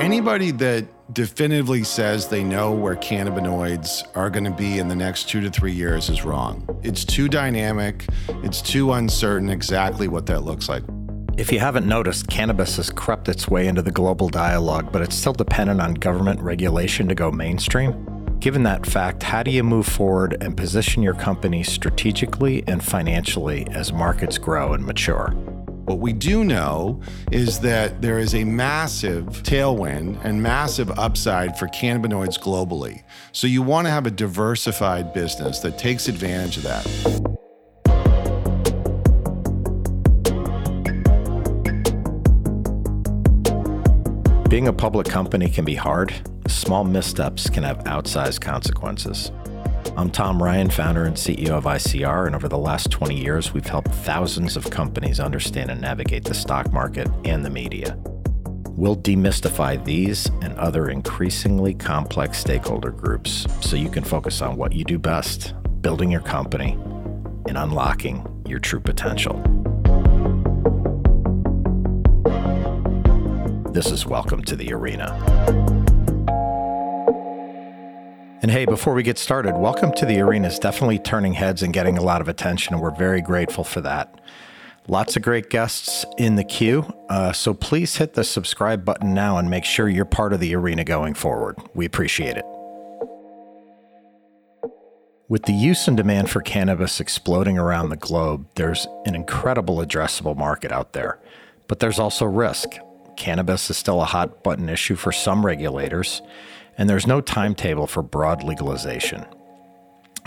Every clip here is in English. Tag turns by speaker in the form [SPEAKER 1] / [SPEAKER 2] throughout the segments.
[SPEAKER 1] anybody that definitively says they know where cannabinoids are going to be in the next two to three years is wrong. It's too dynamic, it's too uncertain exactly what that looks like.
[SPEAKER 2] If you haven't noticed, cannabis has crept its way into the global dialogue, but it's still dependent on government regulation to go mainstream. Given that fact, how do you move forward and position your company strategically and financially as markets grow and mature?
[SPEAKER 1] What we do know is that there is a massive tailwind and massive upside for cannabinoids globally. So you want to have a diversified business that takes advantage of that.
[SPEAKER 2] Being a public company can be hard. Small missteps can have outsized consequences. I'm Tom Ryan, founder and CEO of ICR, and over the last 20 years, we've helped thousands of companies understand and navigate the stock market and the media. We'll demystify these and other increasingly complex stakeholder groups so you can focus on what you do best building your company and unlocking your true potential. This is Welcome to the Arena. And hey, before we get started, welcome to the arena definitely turning heads and getting a lot of attention, and we're very grateful for that. Lots of great guests in the queue, uh, so please hit the subscribe button now and make sure you're part of the arena going forward. We appreciate it. With the use and demand for cannabis exploding around the globe, there's an incredible addressable market out there. But there's also risk. Cannabis is still a hot button issue for some regulators and there's no timetable for broad legalization.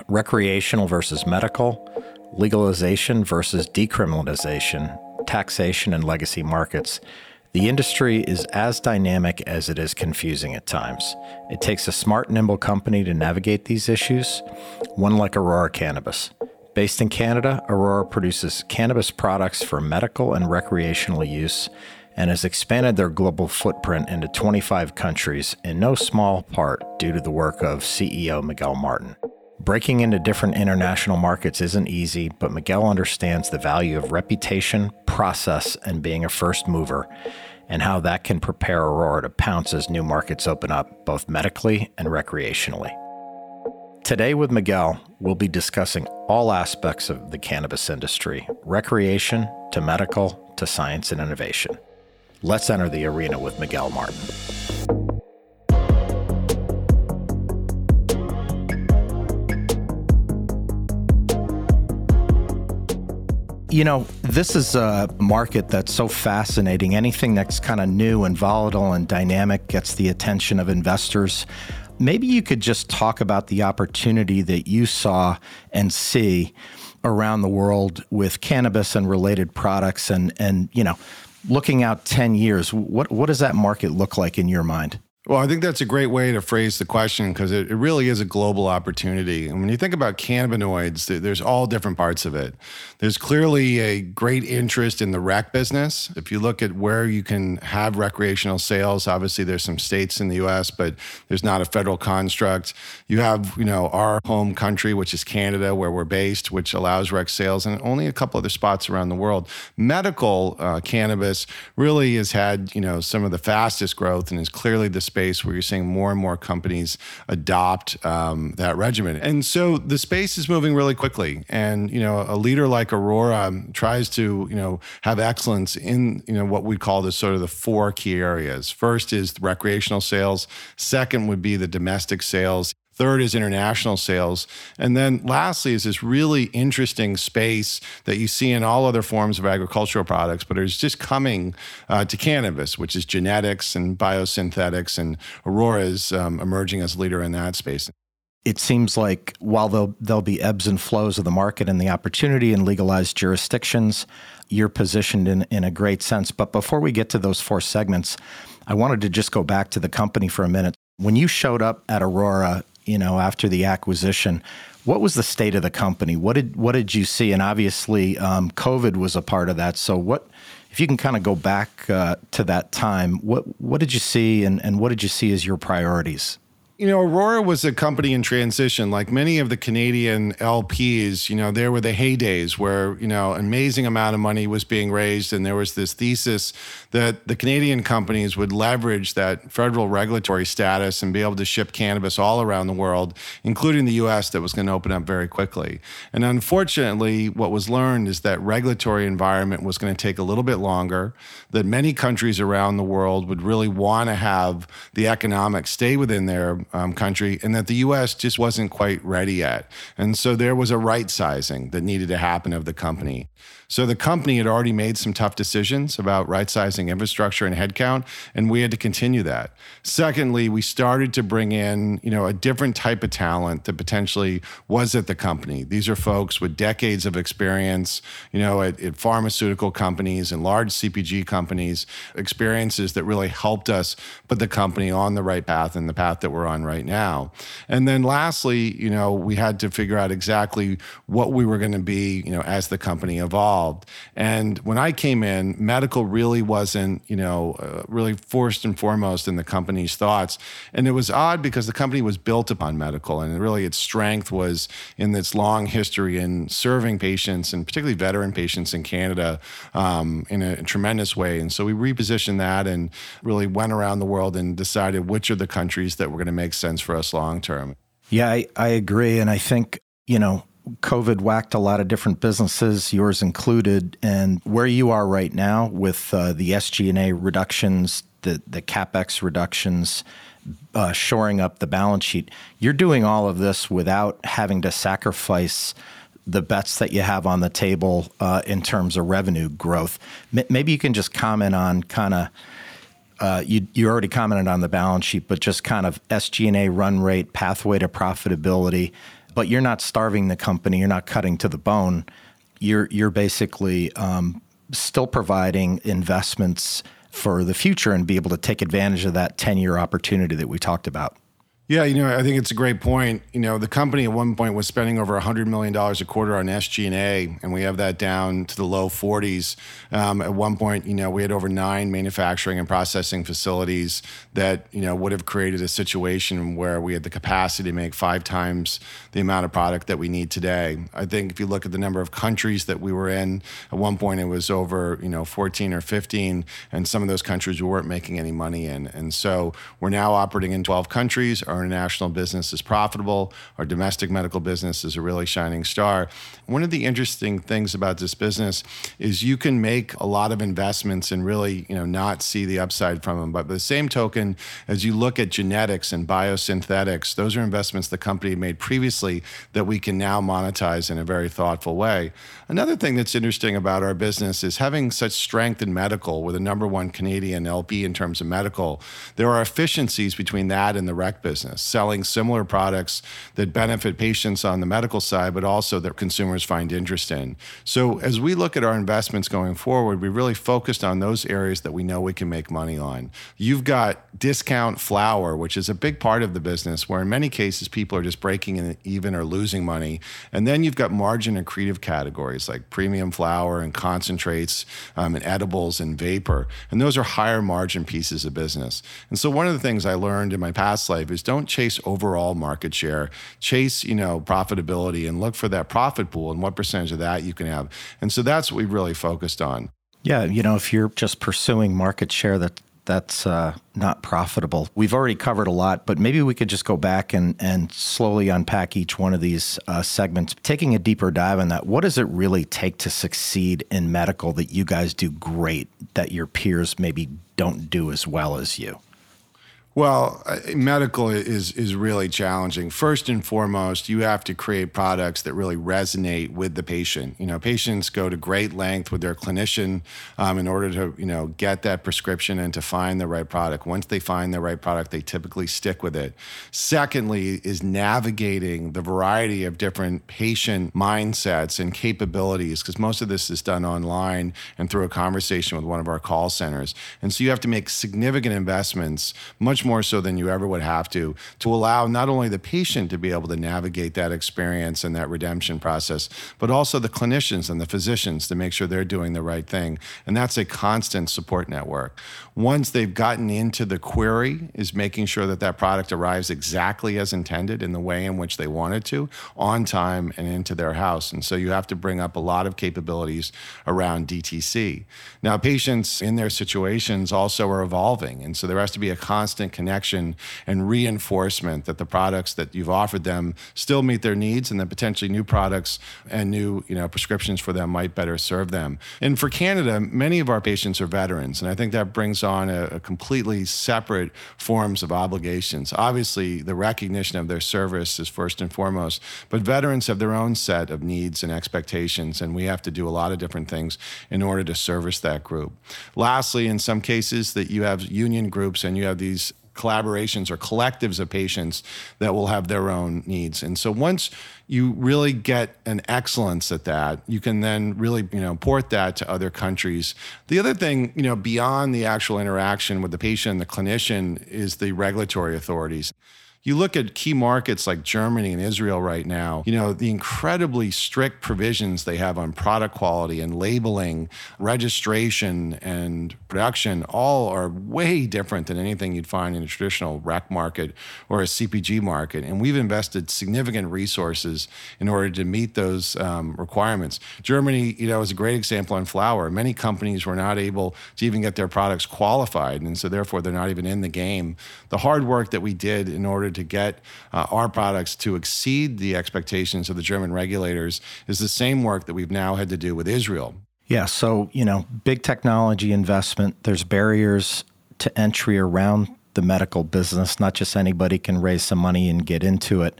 [SPEAKER 2] Recreational versus medical, legalization versus decriminalization, taxation, and legacy markets. The industry is as dynamic as it is confusing at times. It takes a smart, nimble company to navigate these issues, one like Aurora Cannabis. Based in Canada, Aurora produces cannabis products for medical and recreational use and has expanded their global footprint into 25 countries in no small part due to the work of CEO Miguel Martin. Breaking into different international markets isn't easy, but Miguel understands the value of reputation, process, and being a first mover, and how that can prepare Aurora to pounce as new markets open up, both medically and recreationally. Today, with Miguel, we'll be discussing all aspects of the cannabis industry recreation to medical to science and innovation. Let's enter the arena with Miguel Martin. You know, this is a market that's so fascinating. Anything that's kind of new and volatile and dynamic gets the attention of investors. Maybe you could just talk about the opportunity that you saw and see around the world with cannabis and related products and and you know looking out 10 years, what, what does that market look like in your mind?
[SPEAKER 1] Well, I think that's a great way to phrase the question because it, it, really is a global opportunity. And when you think about cannabinoids, there's all different parts of it. There's clearly a great interest in the rec business. If you look at where you can have recreational sales, obviously there's some states in the US, but there's not a federal construct. You have, you know, our home country, which is Canada, where we're based, which allows rec sales, and only a couple other spots around the world. Medical uh, cannabis really has had, you know, some of the fastest growth and is clearly the space where you're seeing more and more companies adopt um, that regimen. And so the space is moving really quickly. And, you know, a leader like Aurora tries to, you know, have excellence in, you know, what we call the sort of the four key areas. First is recreational sales. Second would be the domestic sales. Third is international sales. And then lastly is this really interesting space that you see in all other forms of agricultural products, but is just coming uh, to cannabis, which is genetics and biosynthetics. And Aurora is um, emerging as leader in that space.
[SPEAKER 2] It seems like while there'll, there'll be ebbs and flows of the market and the opportunity in legalized jurisdictions, you're positioned in, in a great sense. But before we get to those four segments, I wanted to just go back to the company for a minute. When you showed up at Aurora you know, after the acquisition. What was the state of the company? What did what did you see? And obviously, um, COVID was a part of that. So, what if you can kind of go back uh, to that time? What what did you see, and, and what did you see as your priorities?
[SPEAKER 1] You know, Aurora was a company in transition. Like many of the Canadian LPs, you know, there were the heydays where, you know, an amazing amount of money was being raised. And there was this thesis that the Canadian companies would leverage that federal regulatory status and be able to ship cannabis all around the world, including the US, that was going to open up very quickly. And unfortunately, what was learned is that regulatory environment was going to take a little bit longer, that many countries around the world would really want to have the economics stay within their um, country, and that the U.S. just wasn't quite ready yet. And so there was a right sizing that needed to happen of the company. So the company had already made some tough decisions about right sizing infrastructure and headcount, and we had to continue that. Secondly, we started to bring in, you know, a different type of talent that potentially was at the company. These are folks with decades of experience, you know, at, at pharmaceutical companies and large CPG companies, experiences that really helped us put the company on the right path and the path that we're on right now. And then lastly, you know, we had to figure out exactly what we were going to be, you know, as the company evolved. And when I came in, medical really wasn't, you know, uh, really first and foremost in the company's thoughts. And it was odd because the company was built upon medical, and really its strength was in its long history in serving patients, and particularly veteran patients in Canada, um, in a tremendous way. And so we repositioned that and really went around the world and decided which are the countries that were going to make sense for us long term.
[SPEAKER 2] Yeah, I, I agree. And I think, you know, COVID whacked a lot of different businesses, yours included. And where you are right now with uh, the SG&A reductions, the the capex reductions, uh, shoring up the balance sheet, you're doing all of this without having to sacrifice the bets that you have on the table uh, in terms of revenue growth. M- maybe you can just comment on kind of. Uh, you, you already commented on the balance sheet, but just kind of SG&A run rate, pathway to profitability, but you're not starving the company. You're not cutting to the bone. You're you're basically um, still providing investments for the future and be able to take advantage of that 10 year opportunity that we talked about.
[SPEAKER 1] Yeah, you know, I think it's a great point. You know, the company at one point was spending over $100 million a quarter on SG&A, and we have that down to the low 40s. Um, at one point, you know, we had over nine manufacturing and processing facilities that, you know, would have created a situation where we had the capacity to make five times the amount of product that we need today. I think if you look at the number of countries that we were in, at one point it was over, you know, 14 or 15, and some of those countries we weren't making any money in. And so we're now operating in 12 countries our international business is profitable. Our domestic medical business is a really shining star. One of the interesting things about this business is you can make a lot of investments and really, you know, not see the upside from them. But by the same token, as you look at genetics and biosynthetics, those are investments the company made previously that we can now monetize in a very thoughtful way. Another thing that's interesting about our business is having such strength in medical. with a number one Canadian LP in terms of medical. There are efficiencies between that and the rec business selling similar products that benefit patients on the medical side, but also that consumers find interest in. So as we look at our investments going forward, we really focused on those areas that we know we can make money on. You've got discount flower, which is a big part of the business, where in many cases people are just breaking even or losing money. And then you've got margin accretive categories like premium flower and concentrates um, and edibles and vapor. And those are higher margin pieces of business. And so one of the things I learned in my past life is don't chase overall market share. Chase, you know, profitability and look for that profit pool and what percentage of that you can have. And so that's what we really focused on.
[SPEAKER 2] Yeah, you know, if you're just pursuing market share that that's uh, not profitable. We've already covered a lot, but maybe we could just go back and, and slowly unpack each one of these uh, segments, taking a deeper dive on that. What does it really take to succeed in medical that you guys do great that your peers maybe don't do as well as you?
[SPEAKER 1] Well, uh, medical is is really challenging. First and foremost, you have to create products that really resonate with the patient. You know, patients go to great length with their clinician um, in order to you know get that prescription and to find the right product. Once they find the right product, they typically stick with it. Secondly, is navigating the variety of different patient mindsets and capabilities because most of this is done online and through a conversation with one of our call centers. And so you have to make significant investments, much more so than you ever would have to, to allow not only the patient to be able to navigate that experience and that redemption process, but also the clinicians and the physicians to make sure they're doing the right thing. And that's a constant support network. Once they've gotten into the query, is making sure that that product arrives exactly as intended in the way in which they want it to, on time and into their house. And so you have to bring up a lot of capabilities around DTC. Now, patients in their situations also are evolving. And so there has to be a constant connection and reinforcement that the products that you've offered them still meet their needs and that potentially new products and new you know, prescriptions for them might better serve them. And for Canada, many of our patients are veterans. And I think that brings on a, a completely separate forms of obligations. Obviously, the recognition of their service is first and foremost, but veterans have their own set of needs and expectations, and we have to do a lot of different things in order to service that group. Lastly, in some cases that you have union groups and you have these collaborations or collectives of patients that will have their own needs. And so once you really get an excellence at that, you can then really, you know, port that to other countries. The other thing, you know, beyond the actual interaction with the patient and the clinician is the regulatory authorities. You look at key markets like Germany and Israel right now, you know, the incredibly strict provisions they have on product quality and labeling, registration and production all are way different than anything you'd find in a traditional rec market or a CPG market. And we've invested significant resources in order to meet those um, requirements. Germany, you know, is a great example on flower. Many companies were not able to even get their products qualified. And so therefore they're not even in the game. The hard work that we did in order to get uh, our products to exceed the expectations of the German regulators is the same work that we've now had to do with Israel.
[SPEAKER 2] Yeah, so, you know, big technology investment, there's barriers to entry around the medical business. Not just anybody can raise some money and get into it.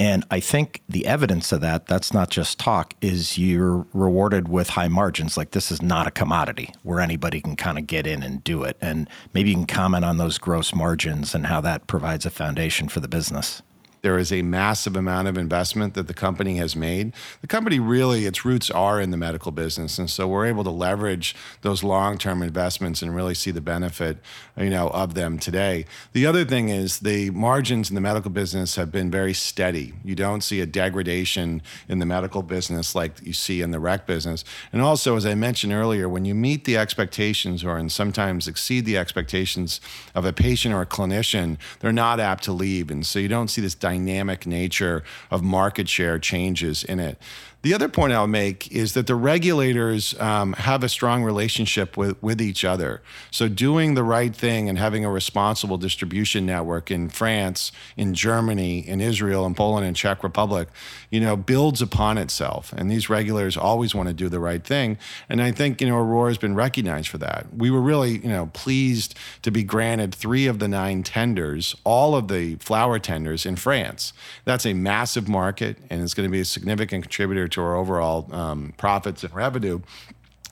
[SPEAKER 2] And I think the evidence of that, that's not just talk, is you're rewarded with high margins. Like this is not a commodity where anybody can kind of get in and do it. And maybe you can comment on those gross margins and how that provides a foundation for the business.
[SPEAKER 1] There is a massive amount of investment that the company has made. The company really, its roots are in the medical business. And so we're able to leverage those long term investments and really see the benefit you know, of them today. The other thing is the margins in the medical business have been very steady. You don't see a degradation in the medical business like you see in the rec business. And also, as I mentioned earlier, when you meet the expectations or and sometimes exceed the expectations of a patient or a clinician, they're not apt to leave. And so you don't see this dynamic nature of market share changes in it. The other point I'll make is that the regulators um, have a strong relationship with, with each other. So, doing the right thing and having a responsible distribution network in France, in Germany, in Israel, in Poland, and Czech Republic, you know, builds upon itself. And these regulators always want to do the right thing. And I think, you know, Aurora has been recognized for that. We were really, you know, pleased to be granted three of the nine tenders, all of the flower tenders in France. That's a massive market, and it's going to be a significant contributor to our overall um, profits and revenue.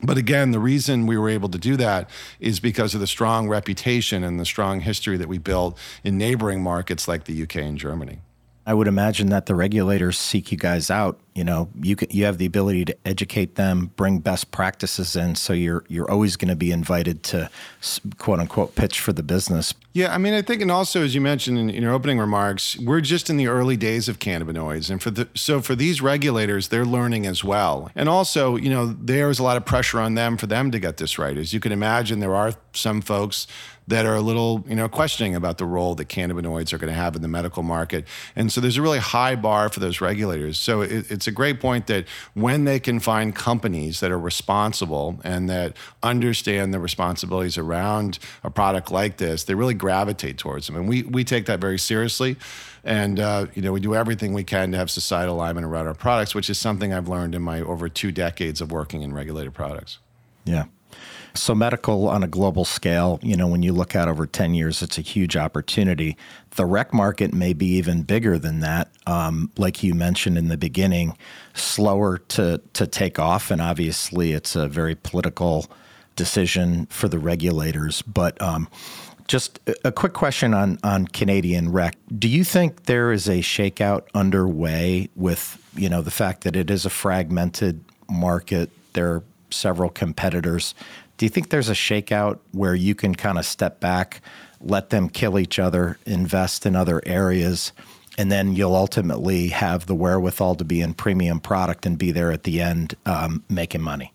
[SPEAKER 1] But again, the reason we were able to do that is because of the strong reputation and the strong history that we built in neighboring markets like the UK and Germany.
[SPEAKER 2] I would imagine that the regulators seek you guys out you know you can, you have the ability to educate them bring best practices in so you're you're always going to be invited to quote unquote pitch for the business.
[SPEAKER 1] Yeah i mean i think and also as you mentioned in, in your opening remarks we're just in the early days of cannabinoids and for the so for these regulators they're learning as well. And also you know there's a lot of pressure on them for them to get this right. As you can imagine there are some folks that are a little, you know, questioning about the role that cannabinoids are going to have in the medical market. And so there's a really high bar for those regulators. So it, it's a great point that when they can find companies that are responsible and that understand the responsibilities around a product like this, they really gravitate towards them. And we, we take that very seriously. And, uh, you know, we do everything we can to have societal alignment around our products, which is something I've learned in my over two decades of working in regulated products.
[SPEAKER 2] Yeah. So, medical on a global scale, you know, when you look out over 10 years, it's a huge opportunity. The rec market may be even bigger than that. Um, like you mentioned in the beginning, slower to, to take off. And obviously, it's a very political decision for the regulators. But um, just a quick question on, on Canadian rec. Do you think there is a shakeout underway with, you know, the fact that it is a fragmented market? There are several competitors Do you think there's a shakeout where you can kind of step back, let them kill each other, invest in other areas, and then you'll ultimately have the wherewithal to be in premium product and be there at the end um, making money?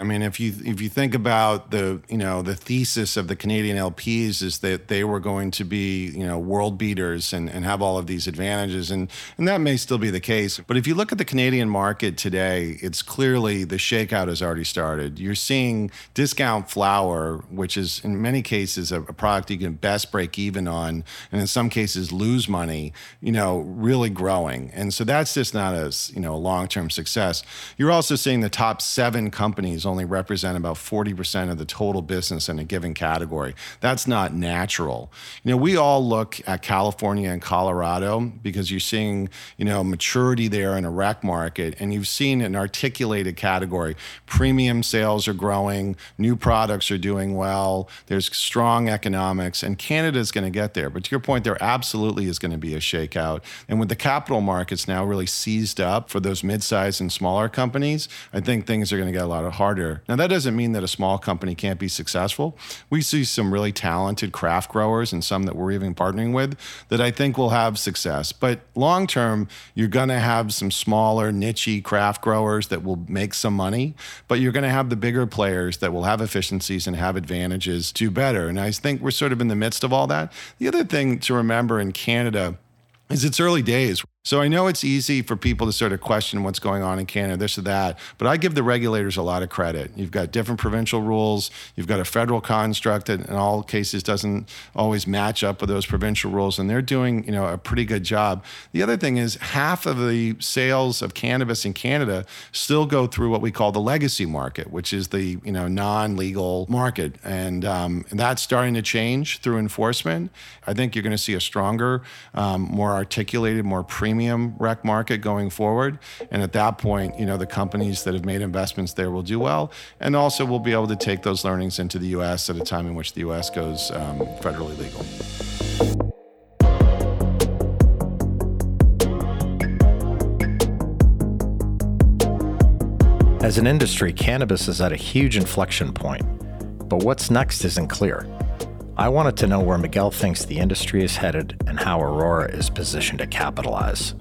[SPEAKER 1] I mean, if you if you think about the you know the thesis of the Canadian LPs is that they were going to be you know world beaters and, and have all of these advantages, and and that may still be the case. But if you look at the Canadian market today, it's clearly the shakeout has already started. You're seeing discount flower, which is in many cases a, a product you can best break even on, and in some cases lose money. You know, really growing, and so that's just not a you know a long term success. You're also seeing the top seven companies only represent about 40% of the total business in a given category. That's not natural. You know, we all look at California and Colorado because you're seeing, you know, maturity there in a rec market and you've seen an articulated category. Premium sales are growing, new products are doing well, there's strong economics, and Canada is going to get there. But to your point, there absolutely is going to be a shakeout. And with the capital markets now really seized up for those mid-sized and smaller companies, I think things are going to get a lot harder harder. Now, that doesn't mean that a small company can't be successful. We see some really talented craft growers and some that we're even partnering with that I think will have success. But long term, you're going to have some smaller, niche craft growers that will make some money, but you're going to have the bigger players that will have efficiencies and have advantages do better. And I think we're sort of in the midst of all that. The other thing to remember in Canada is it's early days. So I know it's easy for people to sort of question what's going on in Canada, this or that, but I give the regulators a lot of credit. You've got different provincial rules, you've got a federal construct that in all cases doesn't always match up with those provincial rules, and they're doing, you know, a pretty good job. The other thing is half of the sales of cannabis in Canada still go through what we call the legacy market, which is the, you know, non-legal market. And, um, and that's starting to change through enforcement. I think you're going to see a stronger, um, more articulated, more premium premium rec market going forward. And at that point, you know, the companies that have made investments there will do well. And also we'll be able to take those learnings into the US at a time in which the US goes um, federally legal.
[SPEAKER 2] As an industry, cannabis is at a huge inflection point. But what's next isn't clear. I wanted to know where Miguel thinks the industry is headed and how Aurora is positioned to capitalize.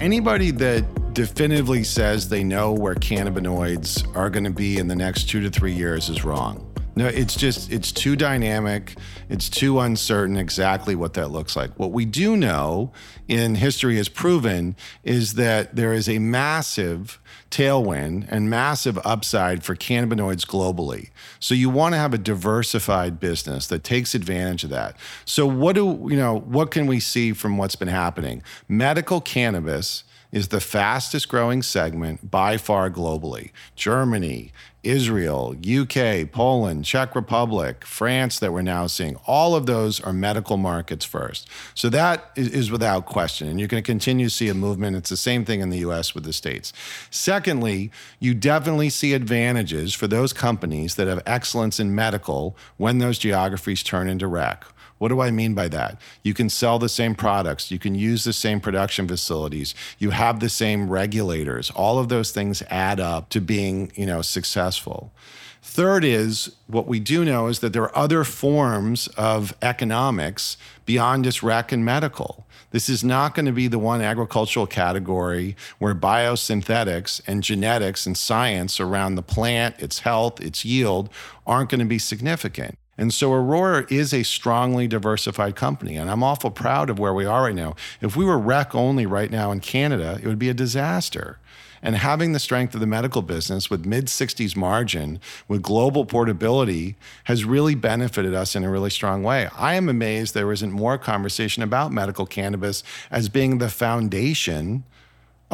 [SPEAKER 1] Anybody that definitively says they know where cannabinoids are going to be in the next two to three years is wrong. No, it's just, it's too dynamic. It's too uncertain exactly what that looks like. What we do know in history has proven is that there is a massive tailwind and massive upside for cannabinoids globally. So you want to have a diversified business that takes advantage of that. So what do, you know, what can we see from what's been happening? Medical cannabis is the fastest growing segment by far globally. Germany, Israel, UK, Poland, Czech Republic, France, that we're now seeing, all of those are medical markets first. So that is, without question. And you're going to continue to see a movement. It's the same thing in the US with the states. Secondly, you definitely see advantages for those companies that have excellence in medical when those geographies turn into rec. What do I mean by that? You can sell the same products, you can use the same production facilities, you have the same regulators. All of those things add up to being, you know, successful. Third is what we do know is that there are other forms of economics beyond just rec and medical. This is not going to be the one agricultural category where biosynthetics and genetics and science around the plant, its health, its yield aren't going to be significant. And so Aurora is a strongly diversified company. And I'm awful proud of where we are right now. If we were rec only right now in Canada, it would be a disaster. And having the strength of the medical business with mid 60s margin, with global portability, has really benefited us in a really strong way. I am amazed there isn't more conversation about medical cannabis as being the foundation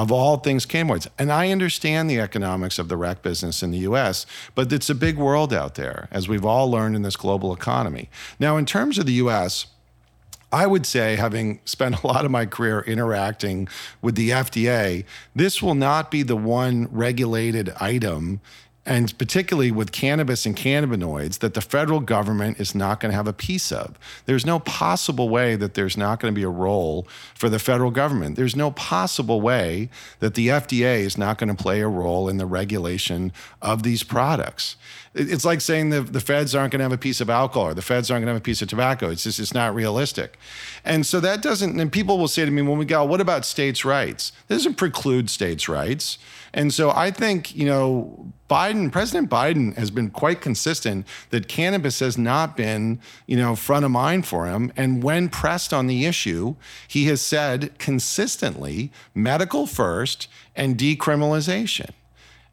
[SPEAKER 1] of all things cannabinoids. And I understand the economics of the rec business in the US, but it's a big world out there, as we've all learned in this global economy. Now, in terms of the US, I would say, having spent a lot of my career interacting with the FDA, this will not be the one regulated item and particularly with cannabis and cannabinoids, that the federal government is not going to have a piece of. There's no possible way that there's not going to be a role for the federal government. There's no possible way that the FDA is not going to play a role in the regulation of these products. It's like saying the, the feds aren't going to have a piece of alcohol or the feds aren't going to have a piece of tobacco. It's just, it's not realistic. And so that doesn't, and people will say to me, when we go, what about states' rights? This doesn't preclude states' rights. And so I think, you know, Biden, President Biden has been quite consistent that cannabis has not been, you know, front of mind for him. And when pressed on the issue, he has said consistently medical first and decriminalization.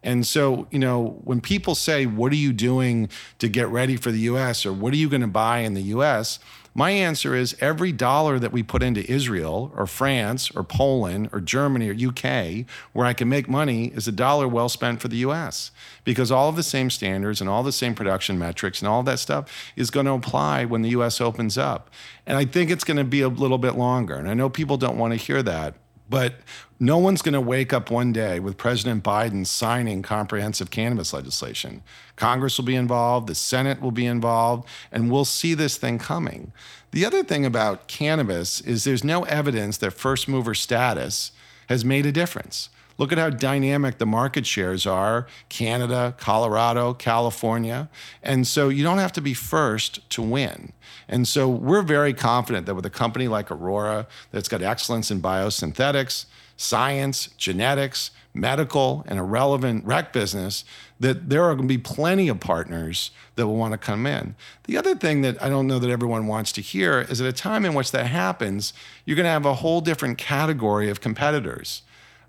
[SPEAKER 1] And so, you know, when people say, What are you doing to get ready for the US or what are you going to buy in the US? My answer is every dollar that we put into Israel or France or Poland or Germany or UK, where I can make money, is a dollar well spent for the US. Because all of the same standards and all the same production metrics and all that stuff is going to apply when the US opens up. And I think it's going to be a little bit longer. And I know people don't want to hear that. But no one's going to wake up one day with President Biden signing comprehensive cannabis legislation. Congress will be involved, the Senate will be involved, and we'll see this thing coming. The other thing about cannabis is there's no evidence that first mover status has made a difference. Look at how dynamic the market shares are Canada, Colorado, California. And so you don't have to be first to win. And so we're very confident that with a company like Aurora that's got excellence in biosynthetics, science, genetics, medical, and a relevant rec business, that there are going to be plenty of partners that will want to come in. The other thing that I don't know that everyone wants to hear is at a time in which that happens, you're going to have a whole different category of competitors.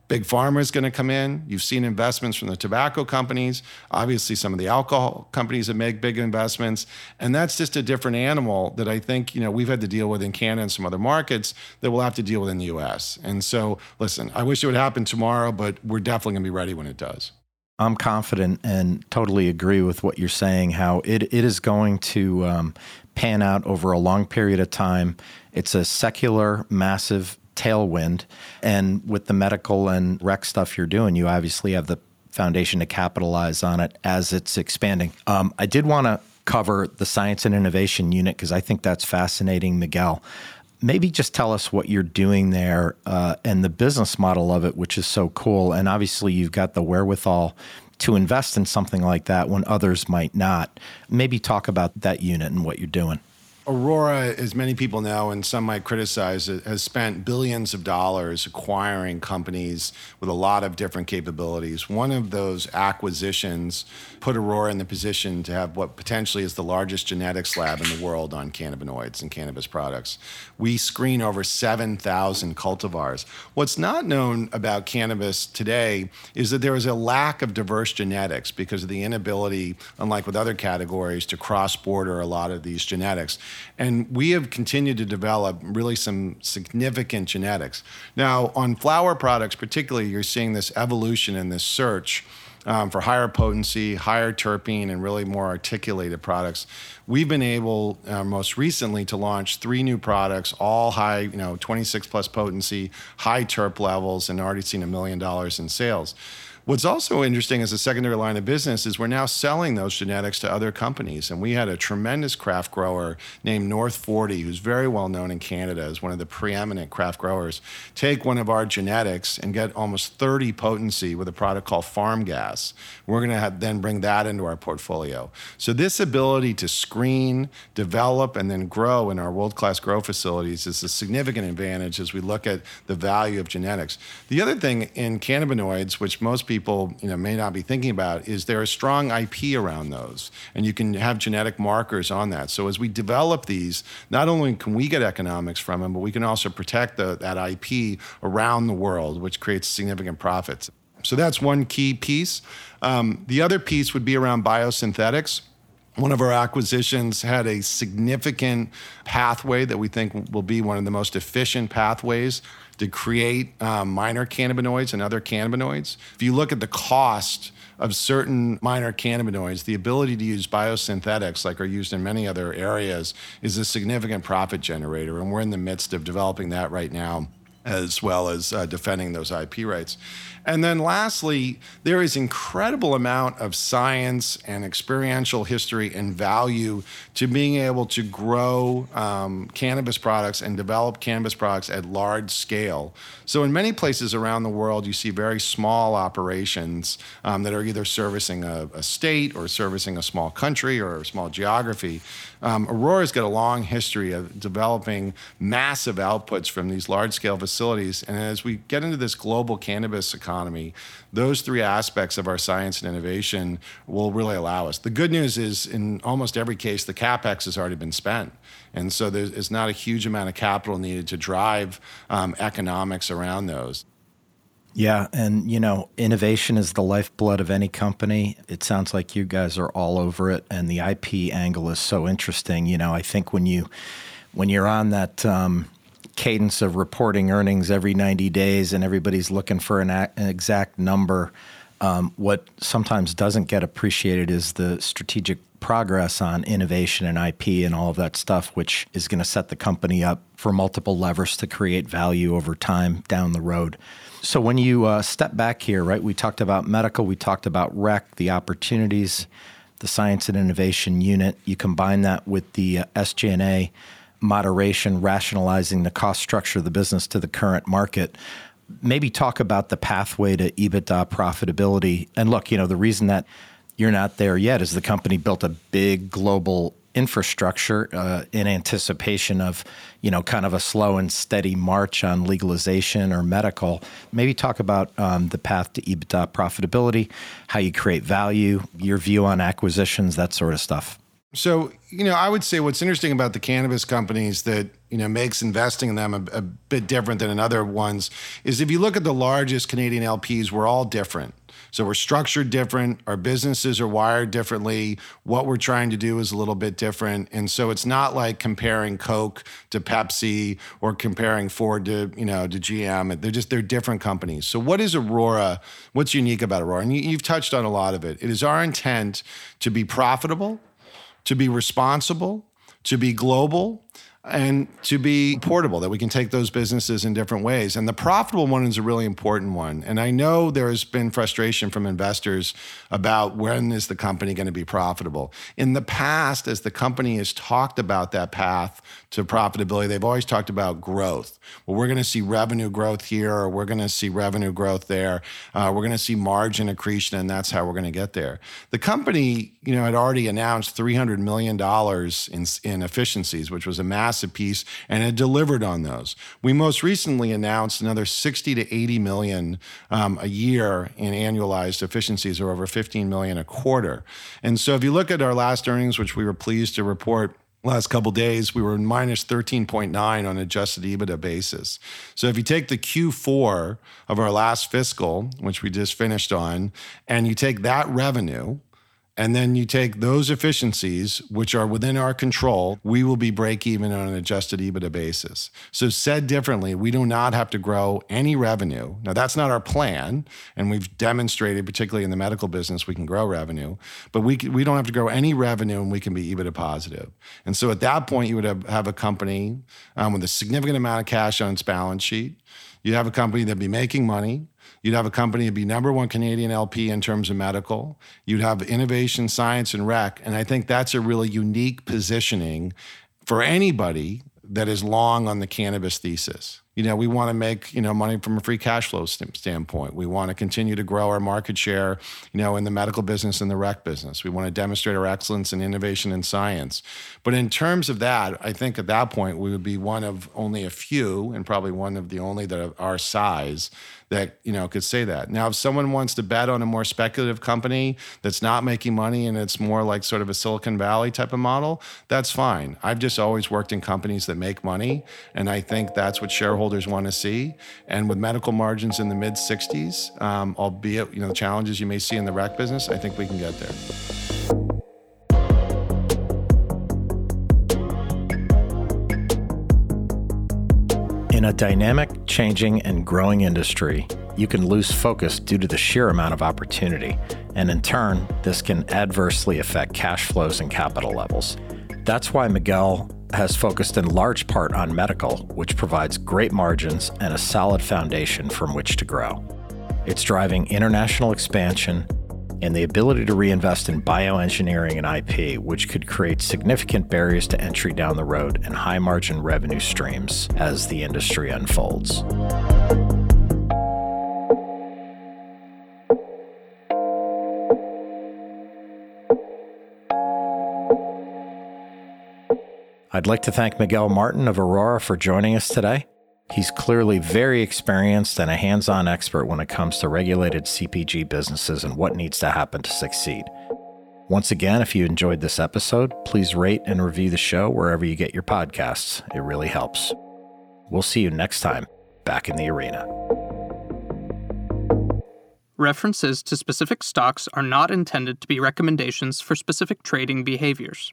[SPEAKER 1] Big Pharma is going to come in. You've seen investments from the tobacco companies. Obviously, some of the alcohol companies have made big investments. And that's just a different animal that I think, you know, we've had to deal with in Canada and some other markets that we'll have to deal with in the US. And so, listen, I wish it would happen tomorrow, but we're definitely going to be ready when it does.
[SPEAKER 2] I'm confident and totally agree with what you're saying, how it, it is going to um, pan out over a long period of time. It's a secular, massive tailwind. And with the medical and rec stuff you're doing, you obviously have the foundation to capitalize on it as it's expanding. Um, I did want to cover the science and innovation unit because I think that's fascinating, Miguel. Maybe just tell us what you're doing there uh, and the business model of it, which is so cool. And obviously, you've got the wherewithal to invest in something like that when others might not. Maybe talk about that unit and what you're doing.
[SPEAKER 1] Aurora, as many people know, and some might criticize it, has spent billions of dollars acquiring companies with a lot of different capabilities. One of those acquisitions put Aurora in the position to have what potentially is the largest genetics lab in the world on cannabinoids and cannabis products. We screen over 7,000 cultivars. What's not known about cannabis today is that there is a lack of diverse genetics because of the inability, unlike with other categories, to cross border a lot of these genetics. And we have continued to develop really some significant genetics. Now, on flower products, particularly, you're seeing this evolution and this search. Um, for higher potency, higher terpene, and really more articulated products. We've been able, uh, most recently, to launch three new products, all high, you know, 26 plus potency, high terp levels, and already seen a million dollars in sales. What's also interesting as a secondary line of business is we're now selling those genetics to other companies. And we had a tremendous craft grower named North 40, who's very well known in Canada as one of the preeminent craft growers, take one of our genetics and get almost 30 potency with a product called Farm Gas. We're going to then bring that into our portfolio. So, this ability to screen, develop, and then grow in our world class grow facilities is a significant advantage as we look at the value of genetics. The other thing in cannabinoids, which most people people you know may not be thinking about is there a strong IP around those, and you can have genetic markers on that. So as we develop these, not only can we get economics from them, but we can also protect the, that IP around the world, which creates significant profits. So that's one key piece. Um, the other piece would be around biosynthetics. One of our acquisitions had a significant pathway that we think will be one of the most efficient pathways to create um, minor cannabinoids and other cannabinoids. If you look at the cost of certain minor cannabinoids, the ability to use biosynthetics, like are used in many other areas, is a significant profit generator. And we're in the midst of developing that right now. As well as uh, defending those IP rights. And then lastly, there is incredible amount of science and experiential history and value to being able to grow um, cannabis products and develop cannabis products at large scale. So in many places around the world, you see very small operations um, that are either servicing a, a, state or servicing a small country or a small geography. Um, Aurora's got a long history of developing massive outputs from these large scale facilities. And as we get into this global cannabis economy. Those three aspects of our science and innovation will really allow us. The good news is, in almost every case, the capex has already been spent. And so there's not a huge amount of capital needed to drive um, economics around those.
[SPEAKER 2] Yeah, and you know, innovation is the lifeblood of any company. It sounds like you guys are all over it, and the IP angle is so interesting. You know, I think when you when you're on that um, cadence of reporting earnings every 90 days and everybody's looking for an, a- an exact number. Um, what sometimes doesn't get appreciated is the strategic progress on innovation and IP and all of that stuff, which is going to set the company up for multiple levers to create value over time down the road. So, when you uh, step back here, right, we talked about medical, we talked about rec, the opportunities, the science and innovation unit. You combine that with the uh, SG&A moderation, rationalizing the cost structure of the business to the current market. Maybe talk about the pathway to EBITDA profitability. And look, you know, the reason that you're not there yet is the company built a big global infrastructure uh, in anticipation of, you know, kind of a slow and steady march on legalization or medical. Maybe talk about um, the path to EBITDA profitability, how you create value, your view on acquisitions, that sort of stuff.
[SPEAKER 1] So, you know, I would say what's interesting about the cannabis companies that, you know, makes investing in them a, a, bit different than in other ones is if you look at the largest Canadian LPs, we're all different. So we're structured different. Our businesses are wired differently. What we're trying to do is a little bit different. And so it's not like comparing Coke to Pepsi or comparing Ford to, you know, to GM. They're just, they're different companies. So what is Aurora? What's unique about Aurora? And you, you've touched on a lot of it. It is our intent to be profitable to be responsible, to be global, and to be portable, that we can take those businesses in different ways. And the profitable one is a really important one. And I know there's been frustration from investors about when is the company going to be profitable. In the past, as the company has talked about that path to profitability, they've always talked about growth. Well, we're going to see revenue growth here, or we're going to see revenue growth there. Uh, we're going to see margin accretion, and that's how we're going to get there. The company, you know, had already announced $300 million in, in efficiencies, which was a massive massive piece and had delivered on those. We most recently announced another 60 to 80 million um, a year in annualized efficiencies, or over 15 million a quarter. And so if you look at our last earnings, which we were pleased to report last couple days we were minus 13.9 on adjusted ebitda basis so if you take the q4 of our last fiscal which we just finished on and you take that revenue and then you take those efficiencies, which are within our control, we will be break even on an adjusted EBITDA basis. So, said differently, we do not have to grow any revenue. Now, that's not our plan. And we've demonstrated, particularly in the medical business, we can grow revenue, but we, we don't have to grow any revenue and we can be EBITDA positive. And so, at that point, you would have, have a company um, with a significant amount of cash on its balance sheet. You'd have a company that'd be making money You'd have a company that'd be number one Canadian LP in terms of medical. You'd have innovation, science, and rec. And I think that's a really unique positioning for anybody that is long on the cannabis thesis. You know, we want to make, you know, money from a free cash flow st- standpoint. We want to continue to grow our market share, you know, in the medical business and the rec business. We want to demonstrate our excellence in innovation and science. But in terms of that, I think at that point we would be one of only a few and probably one of the only that are our size that you know could say that. Now, if someone wants to bet on a more speculative company that's not making money and it's more like sort of a Silicon Valley type of model, that's fine. I've just always worked in companies that make money, and I think that's what shareholders want to see. And with medical margins in the mid 60s, um, albeit you know the challenges you may see in the rec business, I think we can get there.
[SPEAKER 2] In a dynamic, changing, and growing industry, you can lose focus due to the sheer amount of opportunity, and in turn, this can adversely affect cash flows and capital levels. That's why Miguel has focused in large part on medical, which provides great margins and a solid foundation from which to grow. It's driving international expansion and the ability to reinvest in bioengineering and IP, which could create significant barriers to entry down the road and high margin revenue streams as the industry unfolds. I'd like to thank Miguel Martin of Aurora for joining us today. He's clearly very experienced and a hands on expert when it comes to regulated CPG businesses and what needs to happen to succeed. Once again, if you enjoyed this episode, please rate and review the show wherever you get your podcasts. It really helps. We'll see you next time back in the arena.
[SPEAKER 3] References to specific stocks are not intended to be recommendations for specific trading behaviors.